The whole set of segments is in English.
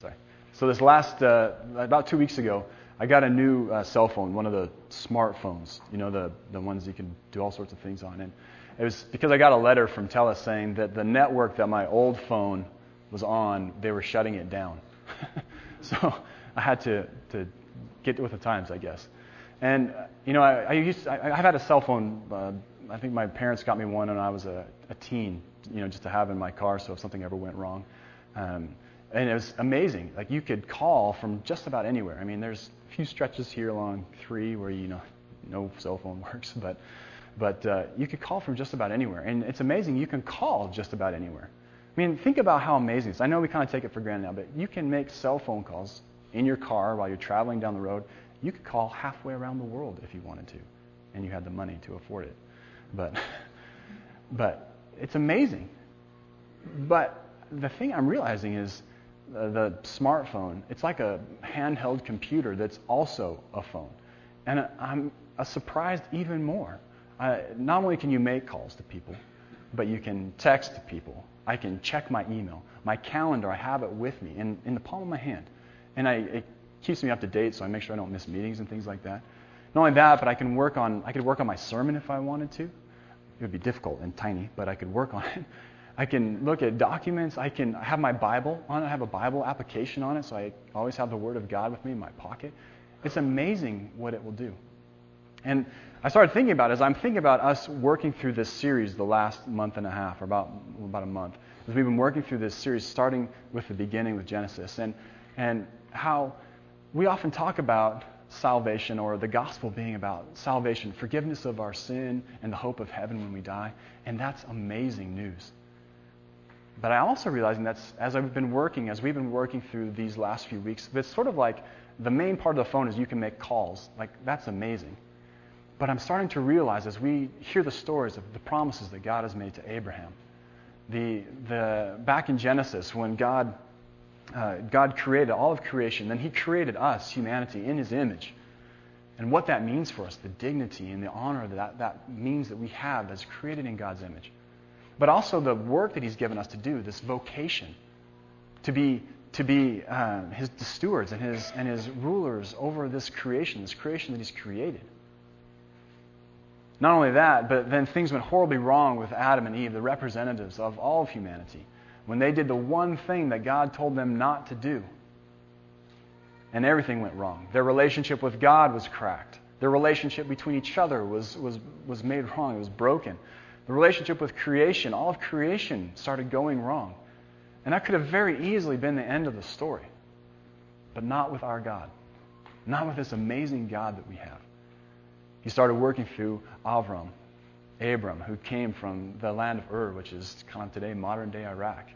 Sorry. So this last, uh, about two weeks ago, I got a new uh, cell phone, one of the smartphones, you know, the, the ones you can do all sorts of things on. And it was because I got a letter from TELUS saying that the network that my old phone was on, they were shutting it down. so I had to, to get with the times, I guess. And, uh, you know, I, I used, I, I've had a cell phone, uh, I think my parents got me one when I was a, a teen, you know, just to have in my car so if something ever went wrong. Um, and it was amazing. Like you could call from just about anywhere. I mean, there's a few stretches here along three where you know no cell phone works, but but uh, you could call from just about anywhere. And it's amazing. You can call just about anywhere. I mean, think about how amazing it is. I know we kind of take it for granted now, but you can make cell phone calls in your car while you're traveling down the road. You could call halfway around the world if you wanted to, and you had the money to afford it. But but it's amazing. But the thing I'm realizing is the smartphone, it's like a handheld computer that's also a phone. And I'm surprised even more. Uh, not only can you make calls to people, but you can text to people. I can check my email. My calendar, I have it with me in, in the palm of my hand. And I, it keeps me up to date, so I make sure I don't miss meetings and things like that. Not only that, but I can work on I could work on my sermon if I wanted to. It would be difficult and tiny, but I could work on it. I can look at documents. I can have my Bible on it. I have a Bible application on it, so I always have the Word of God with me in my pocket. It's amazing what it will do. And I started thinking about it as I'm thinking about us working through this series the last month and a half, or about, about a month, as we've been working through this series, starting with the beginning with Genesis, and, and how we often talk about salvation or the gospel being about salvation, forgiveness of our sin, and the hope of heaven when we die. And that's amazing news. But I also realizing that as I've been working, as we've been working through these last few weeks, it's sort of like the main part of the phone is you can make calls. Like that's amazing. But I'm starting to realize as we hear the stories of the promises that God has made to Abraham, the, the back in Genesis when God uh, God created all of creation, then He created us, humanity, in His image. And what that means for us, the dignity and the honor that that means that we have as created in God's image but also the work that He's given us to do, this vocation, to be, to be uh, his, stewards and his, and his rulers over this creation, this creation that He's created. Not only that, but then things went horribly wrong with Adam and Eve, the representatives of all of humanity, when they did the one thing that God told them not to do. And everything went wrong. Their relationship with God was cracked. Their relationship between each other was, was, was made wrong. It was broken. The relationship with creation, all of creation started going wrong. And that could have very easily been the end of the story. But not with our God. Not with this amazing God that we have. He started working through Avram, Abram, who came from the land of Ur, which is kind of today modern day Iraq.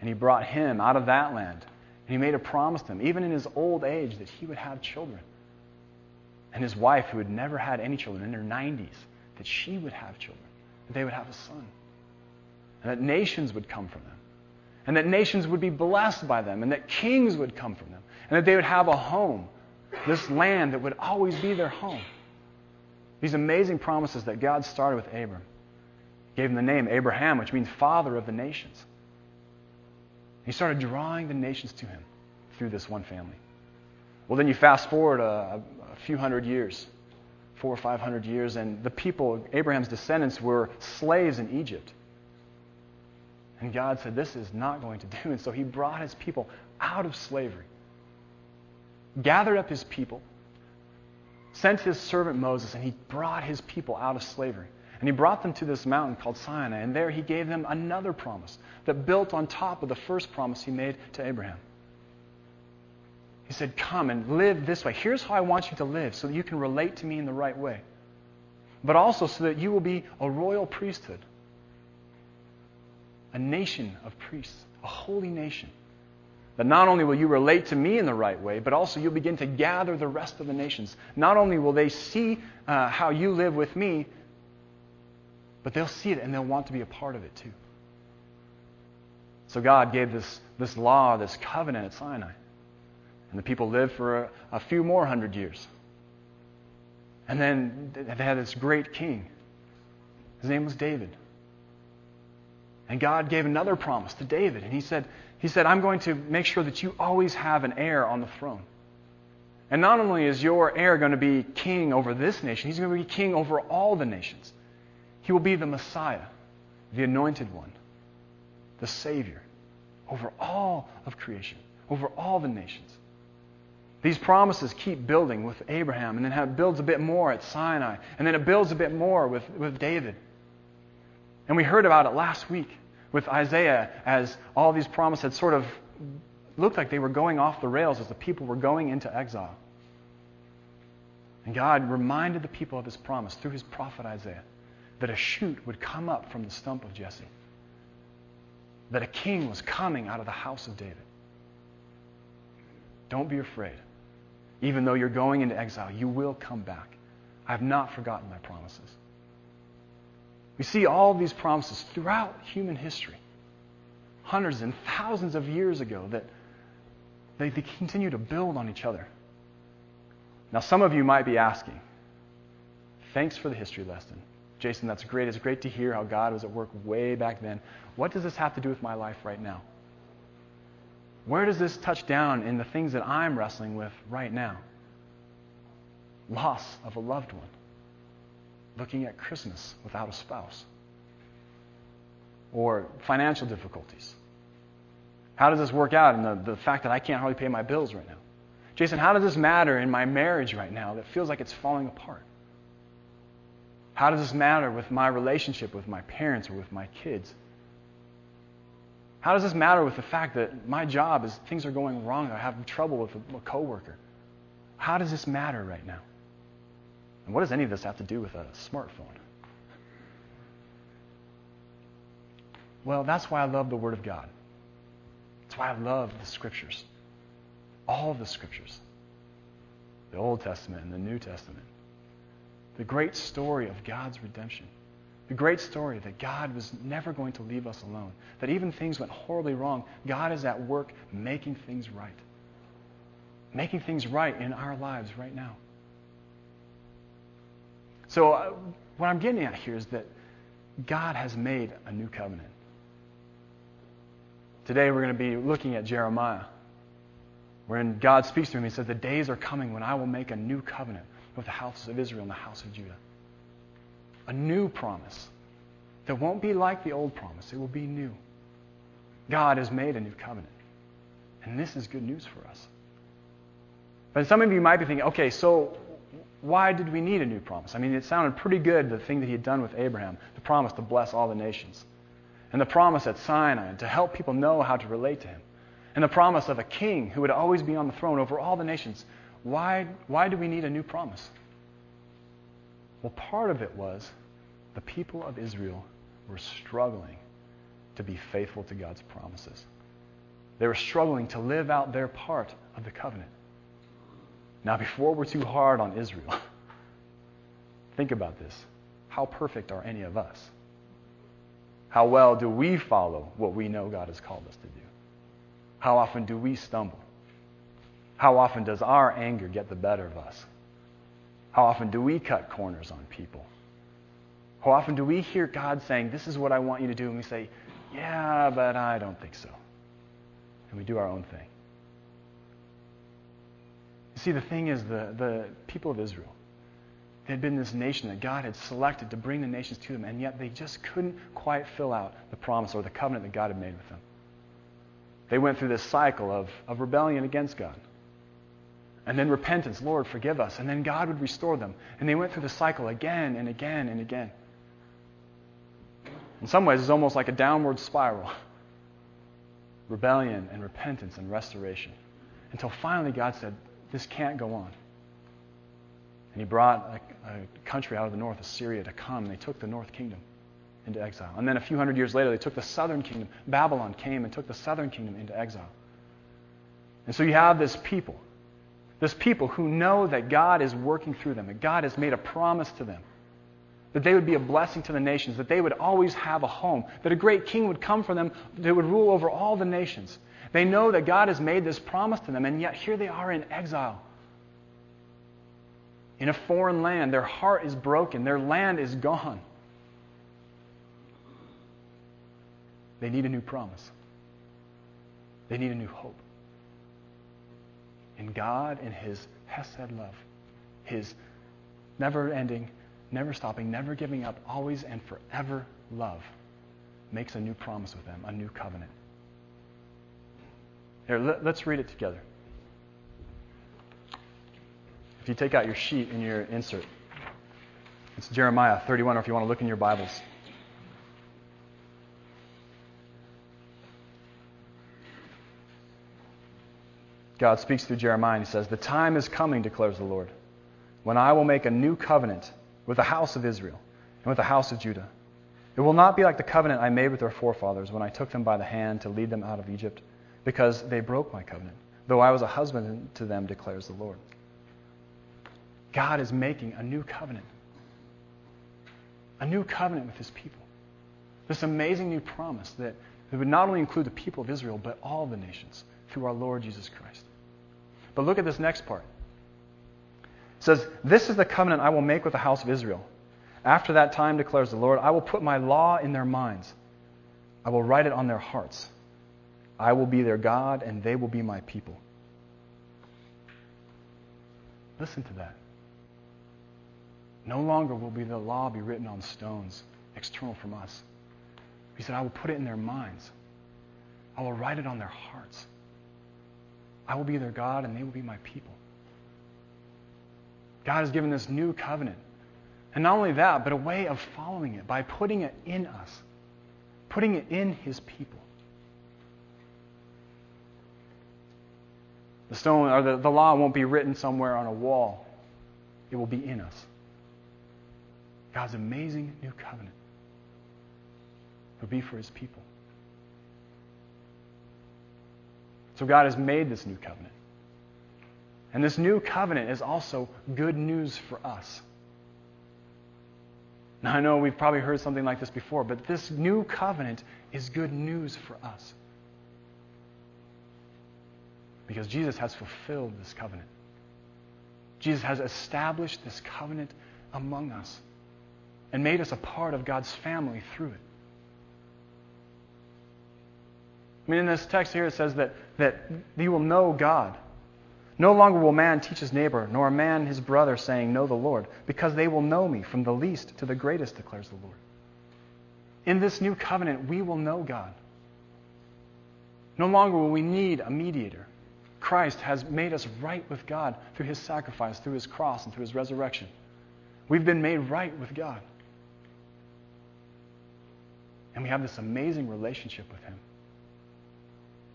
And he brought him out of that land. And he made a promise to him, even in his old age, that he would have children. And his wife, who had never had any children in her 90s, that she would have children that they would have a son. And that nations would come from them. And that nations would be blessed by them. And that kings would come from them. And that they would have a home. This land that would always be their home. These amazing promises that God started with Abram. Gave him the name Abraham, which means father of the nations. He started drawing the nations to him through this one family. Well, then you fast forward a, a few hundred years four or five hundred years, and the people, Abraham's descendants, were slaves in Egypt. And God said, This is not going to do. And so he brought his people out of slavery, gathered up his people, sent his servant Moses, and he brought his people out of slavery. And he brought them to this mountain called Sinai, and there he gave them another promise that built on top of the first promise he made to Abraham. He said, Come and live this way. Here's how I want you to live so that you can relate to me in the right way. But also so that you will be a royal priesthood, a nation of priests, a holy nation. That not only will you relate to me in the right way, but also you'll begin to gather the rest of the nations. Not only will they see uh, how you live with me, but they'll see it and they'll want to be a part of it too. So God gave this, this law, this covenant at Sinai. And the people lived for a, a few more hundred years. And then they had this great king. His name was David. And God gave another promise to David. And he said, he He said, I'm going to make sure that you always have an heir on the throne. And not only is your heir going to be king over this nation, he's going to be king over all the nations. He will be the Messiah, the anointed one, the Savior over all of creation, over all the nations. These promises keep building with Abraham, and then it builds a bit more at Sinai, and then it builds a bit more with, with David. And we heard about it last week with Isaiah as all these promises had sort of looked like they were going off the rails as the people were going into exile. And God reminded the people of his promise through his prophet Isaiah that a shoot would come up from the stump of Jesse, that a king was coming out of the house of David. Don't be afraid. Even though you're going into exile, you will come back. I have not forgotten my promises. We see all these promises throughout human history, hundreds and thousands of years ago, that they, they continue to build on each other. Now, some of you might be asking, thanks for the history lesson. Jason, that's great. It's great to hear how God was at work way back then. What does this have to do with my life right now? Where does this touch down in the things that I'm wrestling with right now? Loss of a loved one looking at Christmas without a spouse, or financial difficulties. How does this work out in the, the fact that I can't hardly pay my bills right now? Jason, how does this matter in my marriage right now that feels like it's falling apart? How does this matter with my relationship with my parents or with my kids? How does this matter with the fact that my job is things are going wrong? I have trouble with a, a coworker. How does this matter right now? And what does any of this have to do with a smartphone? Well, that's why I love the Word of God. That's why I love the Scriptures. All of the Scriptures the Old Testament and the New Testament. The great story of God's redemption. The great story that God was never going to leave us alone. That even things went horribly wrong, God is at work making things right. Making things right in our lives right now. So, uh, what I'm getting at here is that God has made a new covenant. Today, we're going to be looking at Jeremiah, wherein God speaks to him. He says, The days are coming when I will make a new covenant with the house of Israel and the house of Judah. A new promise that won't be like the old promise, it will be new. God has made a new covenant. And this is good news for us. But some of you might be thinking, okay, so why did we need a new promise? I mean, it sounded pretty good, the thing that he had done with Abraham, the promise to bless all the nations, and the promise at Sinai to help people know how to relate to him, and the promise of a king who would always be on the throne over all the nations. Why, why do we need a new promise? Well, part of it was the people of Israel were struggling to be faithful to God's promises. They were struggling to live out their part of the covenant. Now, before we're too hard on Israel, think about this. How perfect are any of us? How well do we follow what we know God has called us to do? How often do we stumble? How often does our anger get the better of us? How often do we cut corners on people? How often do we hear God saying, This is what I want you to do? And we say, Yeah, but I don't think so. And we do our own thing. You see, the thing is, the, the people of Israel, they had been this nation that God had selected to bring the nations to them, and yet they just couldn't quite fill out the promise or the covenant that God had made with them. They went through this cycle of, of rebellion against God. And then repentance, Lord, forgive us. And then God would restore them. And they went through the cycle again and again and again. In some ways, it's almost like a downward spiral rebellion and repentance and restoration. Until finally God said, this can't go on. And he brought a, a country out of the north, Assyria, to come, and they took the north kingdom into exile. And then a few hundred years later, they took the southern kingdom. Babylon came and took the southern kingdom into exile. And so you have this people, this people who know that God is working through them, that God has made a promise to them, that they would be a blessing to the nations, that they would always have a home, that a great king would come for them that would rule over all the nations. They know that God has made this promise to them, and yet here they are in exile. In a foreign land, their heart is broken, their land is gone. They need a new promise. They need a new hope. And God, in His Hesed love, His never ending, never stopping, never giving up, always and forever love, makes a new promise with them, a new covenant. Here, let, us read it together. If you take out your sheet and your insert, it's Jeremiah 31, or if you want to look in your Bibles. God speaks through Jeremiah and he says, The time is coming, declares the Lord, when I will make a new covenant with the house of Israel and with the house of Judah. It will not be like the covenant I made with their forefathers when I took them by the hand to lead them out of Egypt, because they broke my covenant, though I was a husband to them, declares the Lord. God is making a new covenant. A new covenant with his people. This amazing new promise that it would not only include the people of Israel, but all the nations through our Lord Jesus Christ. But look at this next part. It says, This is the covenant I will make with the house of Israel. After that time, declares the Lord, I will put my law in their minds. I will write it on their hearts. I will be their God, and they will be my people. Listen to that. No longer will be the law be written on stones, external from us. He said, I will put it in their minds. I will write it on their hearts. I will be their God, and they will be my people. God has given this new covenant. And not only that, but a way of following it by putting it in us, putting it in his people. The stone or the, the law won't be written somewhere on a wall. It will be in us. God's amazing new covenant will be for his people. So God has made this new covenant. And this new covenant is also good news for us. Now, I know we've probably heard something like this before, but this new covenant is good news for us. Because Jesus has fulfilled this covenant. Jesus has established this covenant among us and made us a part of God's family through it. I mean, in this text here, it says that, that you will know God. No longer will man teach his neighbor, nor a man his brother, saying, Know the Lord, because they will know me from the least to the greatest, declares the Lord. In this new covenant, we will know God. No longer will we need a mediator. Christ has made us right with God through his sacrifice, through his cross, and through his resurrection. We've been made right with God. And we have this amazing relationship with him.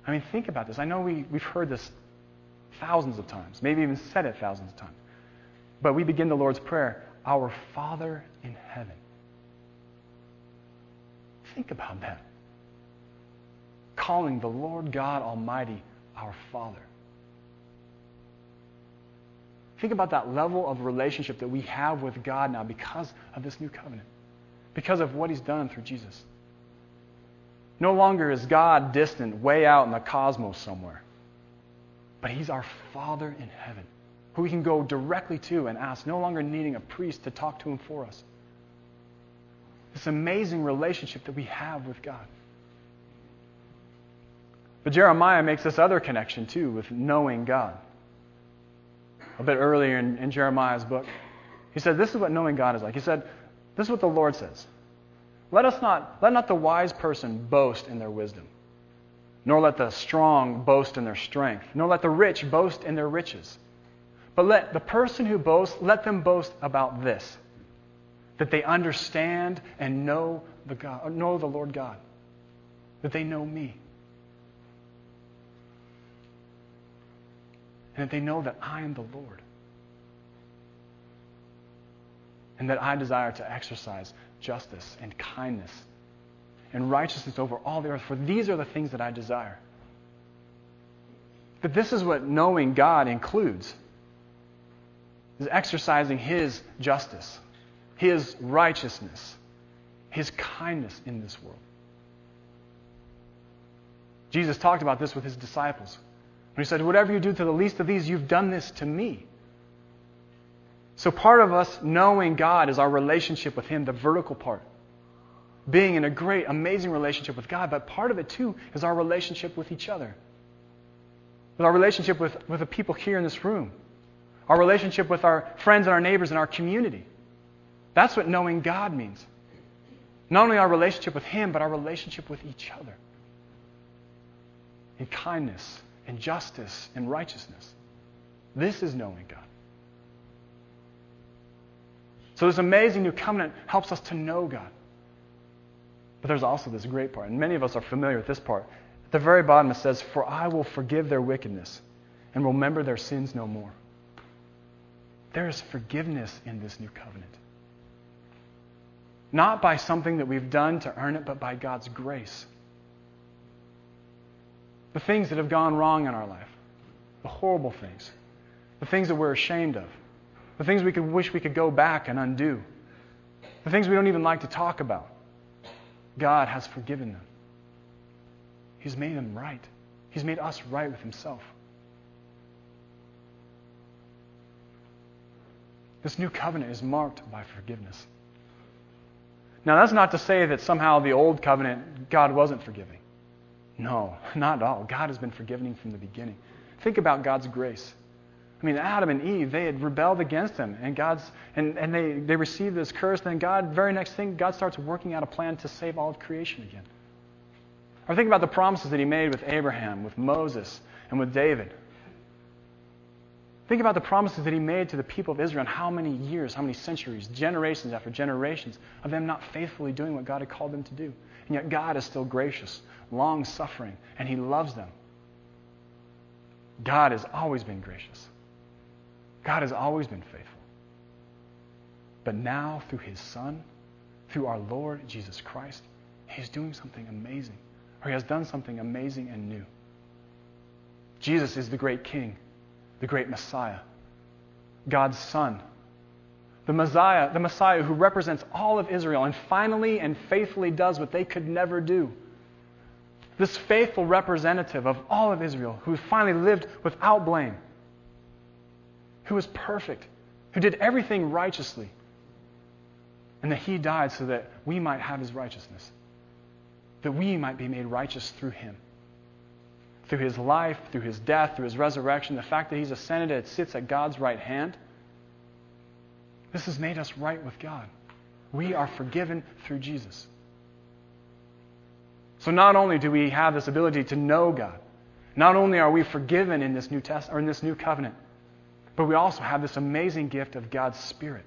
I mean, think about this. I know we, we've heard this thousands of times, maybe even said it thousands of times. But we begin the Lord's Prayer Our Father in heaven. Think about that. Calling the Lord God Almighty our Father. Think about that level of relationship that we have with God now because of this new covenant, because of what He's done through Jesus. No longer is God distant, way out in the cosmos somewhere. But He's our Father in heaven, who we can go directly to and ask, no longer needing a priest to talk to Him for us. This amazing relationship that we have with God. But Jeremiah makes this other connection too with knowing God. A bit earlier in, in Jeremiah's book, he said, This is what knowing God is like. He said, This is what the Lord says. Let us not let not the wise person boast in their wisdom, nor let the strong boast in their strength, nor let the rich boast in their riches. But let the person who boasts, let them boast about this, that they understand and know the God, know the Lord God, that they know me. And that they know that I am the Lord. And that I desire to exercise justice and kindness and righteousness over all the earth, for these are the things that I desire. But this is what knowing God includes is exercising his justice, his righteousness, his kindness in this world. Jesus talked about this with his disciples. He said, Whatever you do to the least of these, you've done this to me. So, part of us knowing God is our relationship with Him, the vertical part. Being in a great, amazing relationship with God. But part of it, too, is our relationship with each other. with our relationship with, with the people here in this room, our relationship with our friends and our neighbors and our community. That's what knowing God means. Not only our relationship with Him, but our relationship with each other in kindness in justice in righteousness. This is knowing God. So, this amazing new covenant helps us to know God. But there's also this great part, and many of us are familiar with this part. At the very bottom, it says, For I will forgive their wickedness and remember their sins no more. There is forgiveness in this new covenant. Not by something that we've done to earn it, but by God's grace. The things that have gone wrong in our life, the horrible things, the things that we're ashamed of, the things we could wish we could go back and undo, the things we don't even like to talk about. God has forgiven them. He's made them right. He's made us right with Himself. This new covenant is marked by forgiveness. Now, that's not to say that somehow the old covenant, God wasn't forgiving. No, not at all. God has been forgiving from the beginning. Think about God's grace. I mean, Adam and Eve, they had rebelled against him, and God's and, and they, they received this curse. Then God, very next thing, God starts working out a plan to save all of creation again. Or think about the promises that he made with Abraham, with Moses, and with David. Think about the promises that he made to the people of Israel and how many years, how many centuries, generations after generations of them not faithfully doing what God had called them to do. And yet God is still gracious, long suffering, and he loves them. God has always been gracious. God has always been faithful. But now, through his Son, through our Lord Jesus Christ, he's doing something amazing, or he has done something amazing and new. Jesus is the great King the great Messiah, God's Son. The Messiah, the Messiah who represents all of Israel and finally and faithfully does what they could never do. This faithful representative of all of Israel who finally lived without blame, who was perfect, who did everything righteously, and that he died so that we might have his righteousness, that we might be made righteous through him through his life, through his death, through his resurrection, the fact that he's ascended and sits at God's right hand, this has made us right with God. We are forgiven through Jesus. So not only do we have this ability to know God, not only are we forgiven in this new test or in this new covenant, but we also have this amazing gift of God's Spirit.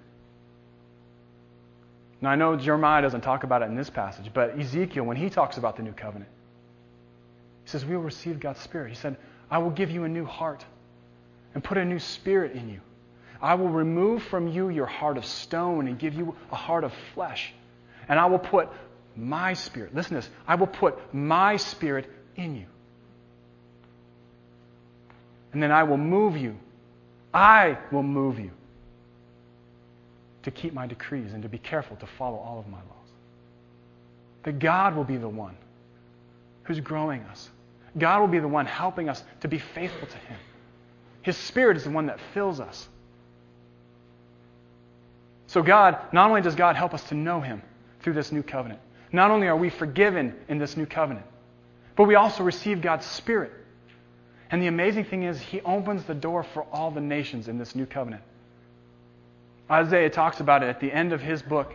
Now I know Jeremiah doesn't talk about it in this passage, but Ezekiel, when he talks about the new covenant, he says, We will receive God's Spirit. He said, I will give you a new heart and put a new spirit in you. I will remove from you your heart of stone and give you a heart of flesh. And I will put my spirit, listen to this, I will put my spirit in you. And then I will move you. I will move you to keep my decrees and to be careful to follow all of my laws. That God will be the one who's growing us. God will be the one helping us to be faithful to Him. His Spirit is the one that fills us. So, God, not only does God help us to know Him through this new covenant, not only are we forgiven in this new covenant, but we also receive God's Spirit. And the amazing thing is, He opens the door for all the nations in this new covenant. Isaiah talks about it at the end of his book,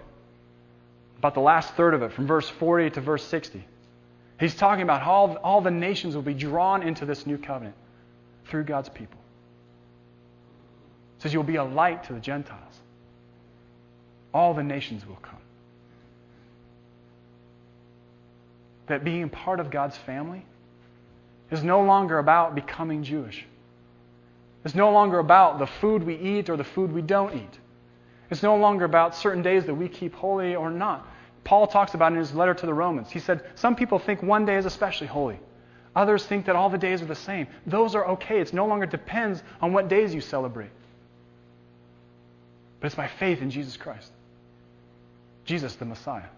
about the last third of it, from verse 40 to verse 60. He's talking about how all, all the nations will be drawn into this new covenant through God's people. He says, You'll be a light to the Gentiles. All the nations will come. That being part of God's family is no longer about becoming Jewish. It's no longer about the food we eat or the food we don't eat. It's no longer about certain days that we keep holy or not. Paul talks about in his letter to the Romans. He said, Some people think one day is especially holy. Others think that all the days are the same. Those are okay. It no longer depends on what days you celebrate. But it's by faith in Jesus Christ. Jesus, the Messiah.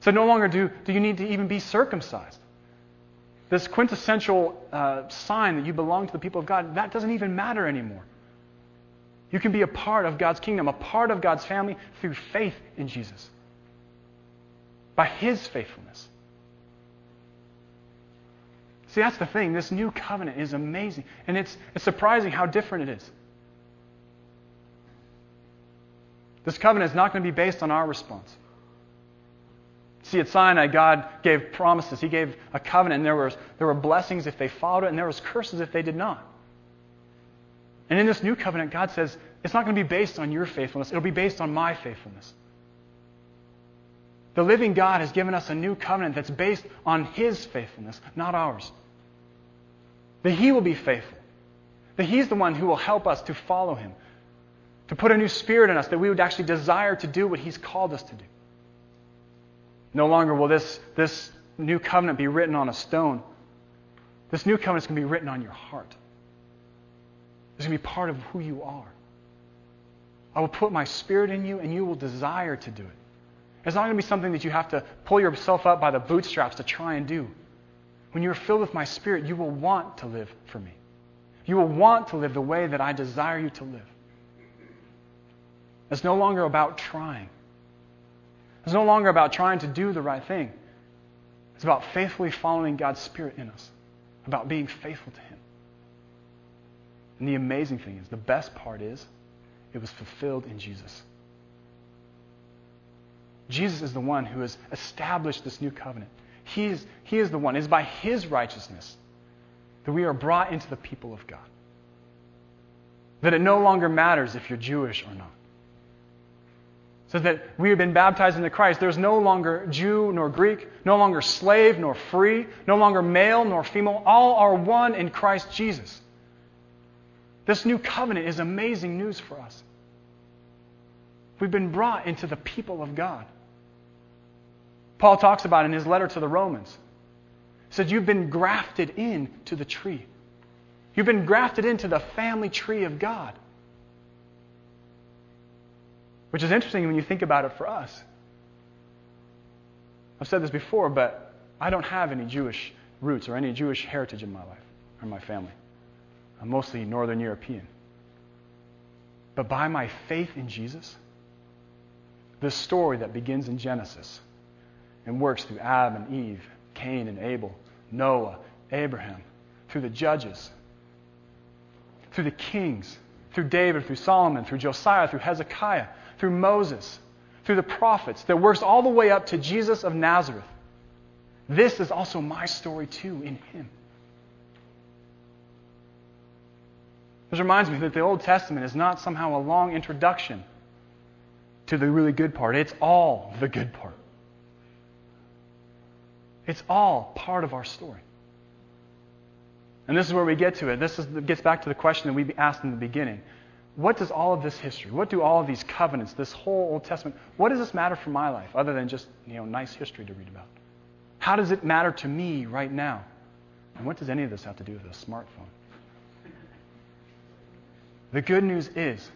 So no longer do, do you need to even be circumcised. This quintessential uh, sign that you belong to the people of God, that doesn't even matter anymore. You can be a part of God's kingdom, a part of God's family through faith in Jesus by His faithfulness. See, that's the thing. This new covenant is amazing. And it's, it's surprising how different it is. This covenant is not going to be based on our response. See, at Sinai, God gave promises. He gave a covenant, and there, was, there were blessings if they followed it, and there was curses if they did not. And in this new covenant, God says, it's not going to be based on your faithfulness. It'll be based on my faithfulness. The living God has given us a new covenant that's based on His faithfulness, not ours. That He will be faithful. That He's the one who will help us to follow Him. To put a new spirit in us, that we would actually desire to do what He's called us to do. No longer will this, this new covenant be written on a stone. This new covenant is going to be written on your heart. It's going to be part of who you are. I will put my spirit in you, and you will desire to do it. It's not going to be something that you have to pull yourself up by the bootstraps to try and do. When you're filled with my spirit, you will want to live for me. You will want to live the way that I desire you to live. It's no longer about trying. It's no longer about trying to do the right thing. It's about faithfully following God's Spirit in us, about being faithful to Him. And the amazing thing is, the best part is, it was fulfilled in Jesus. Jesus is the one who has established this new covenant. He is, he is the one. It is by His righteousness that we are brought into the people of God. That it no longer matters if you're Jewish or not. So that we have been baptized into Christ. There's no longer Jew nor Greek, no longer slave nor free, no longer male nor female. All are one in Christ Jesus. This new covenant is amazing news for us. We've been brought into the people of God. Paul talks about in his letter to the Romans. He said, You've been grafted into the tree. You've been grafted into the family tree of God. Which is interesting when you think about it for us. I've said this before, but I don't have any Jewish roots or any Jewish heritage in my life or my family. I'm mostly Northern European. But by my faith in Jesus, this story that begins in Genesis and works through Adam and Eve, Cain and Abel, Noah, Abraham, through the judges, through the kings, through David, through Solomon, through Josiah, through Hezekiah, through Moses, through the prophets, that works all the way up to Jesus of Nazareth. This is also my story too in him. This reminds me that the Old Testament is not somehow a long introduction to the really good part. It's all the good part. It's all part of our story. And this is where we get to it. This is, gets back to the question that we asked in the beginning. What does all of this history, what do all of these covenants, this whole Old Testament, what does this matter for my life other than just, you know, nice history to read about? How does it matter to me right now? And what does any of this have to do with a smartphone? The good news is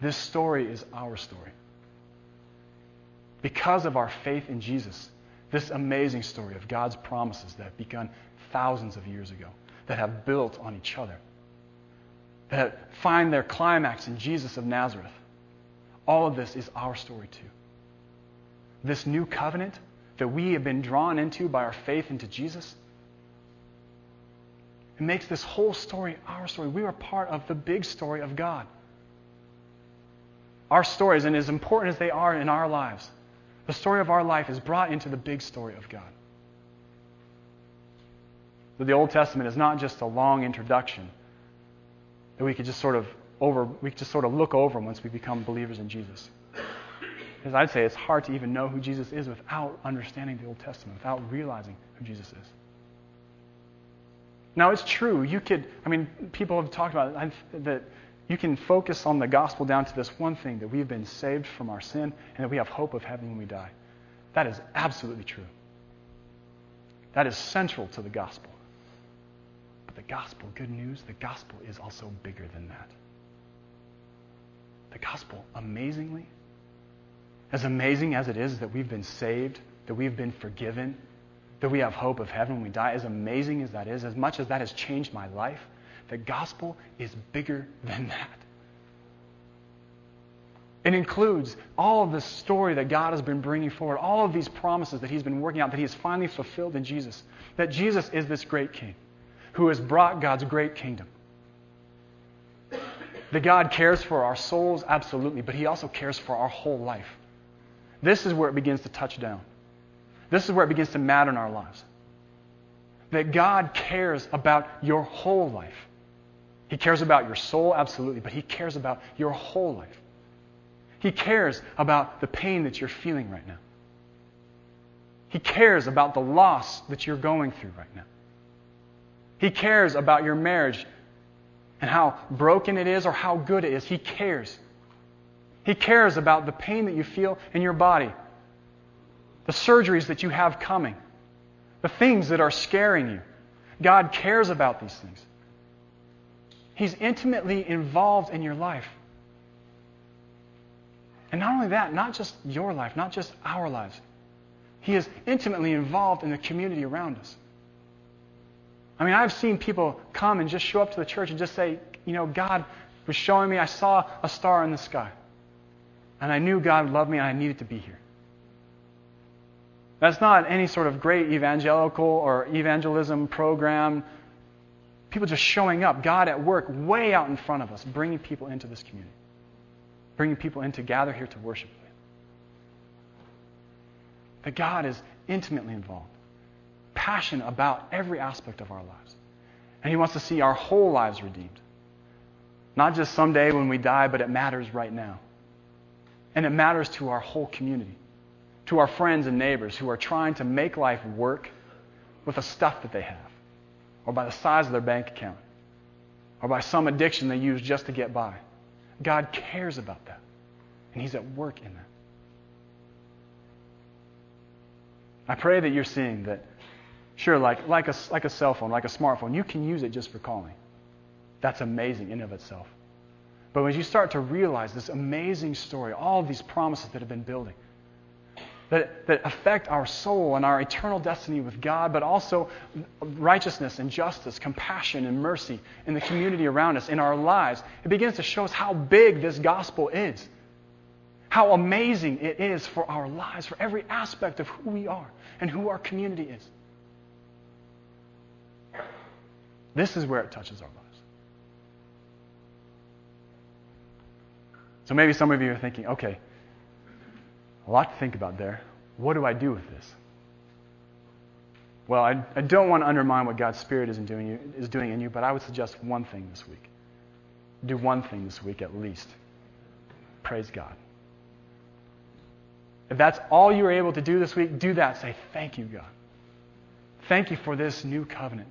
this story is our story. Because of our faith in Jesus, this amazing story of God's promises that begun thousands of years ago, that have built on each other, that find their climax in Jesus of Nazareth. All of this is our story too. This new covenant that we have been drawn into by our faith into Jesus, it makes this whole story our story. We are part of the big story of God. Our stories, and as important as they are in our lives, the story of our life is brought into the big story of God. So the Old Testament is not just a long introduction that we could just sort of over we could just sort of look over once we become believers in Jesus. Because I'd say it's hard to even know who Jesus is without understanding the Old Testament, without realizing who Jesus is. Now it's true. You could, I mean, people have talked about it, that you can focus on the gospel down to this one thing that we've been saved from our sin and that we have hope of heaven when we die. That is absolutely true. That is central to the gospel. The gospel, good news, the gospel is also bigger than that. The gospel, amazingly, as amazing as it is that we've been saved, that we've been forgiven, that we have hope of heaven when we die, as amazing as that is, as much as that has changed my life, the gospel is bigger than that. It includes all of this story that God has been bringing forward, all of these promises that He's been working out, that He has finally fulfilled in Jesus. That Jesus is this great King who has brought God's great kingdom. That God cares for our souls, absolutely, but He also cares for our whole life. This is where it begins to touch down. This is where it begins to matter in our lives. That God cares about your whole life. He cares about your soul, absolutely, but He cares about your whole life. He cares about the pain that you're feeling right now. He cares about the loss that you're going through right now. He cares about your marriage and how broken it is or how good it is. He cares. He cares about the pain that you feel in your body, the surgeries that you have coming, the things that are scaring you. God cares about these things. He's intimately involved in your life. And not only that, not just your life, not just our lives. He is intimately involved in the community around us. I mean, I've seen people come and just show up to the church and just say, you know, God was showing me, I saw a star in the sky. And I knew God loved me and I needed to be here. That's not any sort of great evangelical or evangelism program. People just showing up, God at work way out in front of us, bringing people into this community bringing people in to gather here to worship Him. That God is intimately involved, passionate about every aspect of our lives. And He wants to see our whole lives redeemed. Not just someday when we die, but it matters right now. And it matters to our whole community, to our friends and neighbors who are trying to make life work with the stuff that they have, or by the size of their bank account, or by some addiction they use just to get by. God cares about that. And He's at work in that. I pray that you're seeing that, sure, like, like, a, like a cell phone, like a smartphone, you can use it just for calling. That's amazing in of itself. But when you start to realize this amazing story, all of these promises that have been building, that, that affect our soul and our eternal destiny with God, but also righteousness and justice, compassion and mercy in the community around us, in our lives. It begins to show us how big this gospel is, how amazing it is for our lives, for every aspect of who we are and who our community is. This is where it touches our lives. So maybe some of you are thinking, okay, a lot to think about there. What do I do with this? Well, I, I don't want to undermine what God's Spirit is doing, you, is doing in you, but I would suggest one thing this week. Do one thing this week at least. Praise God. If that's all you are able to do this week, do that. Say, Thank you, God. Thank you for this new covenant.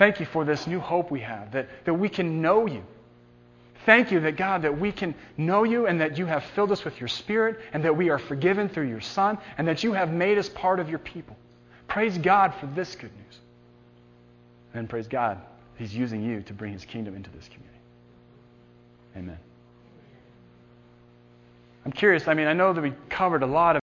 Thank you for this new hope we have, that, that we can know you Thank you that God, that we can know you and that you have filled us with your Spirit and that we are forgiven through your Son and that you have made us part of your people. Praise God for this good news. And praise God, He's using you to bring His kingdom into this community. Amen. I'm curious, I mean, I know that we covered a lot of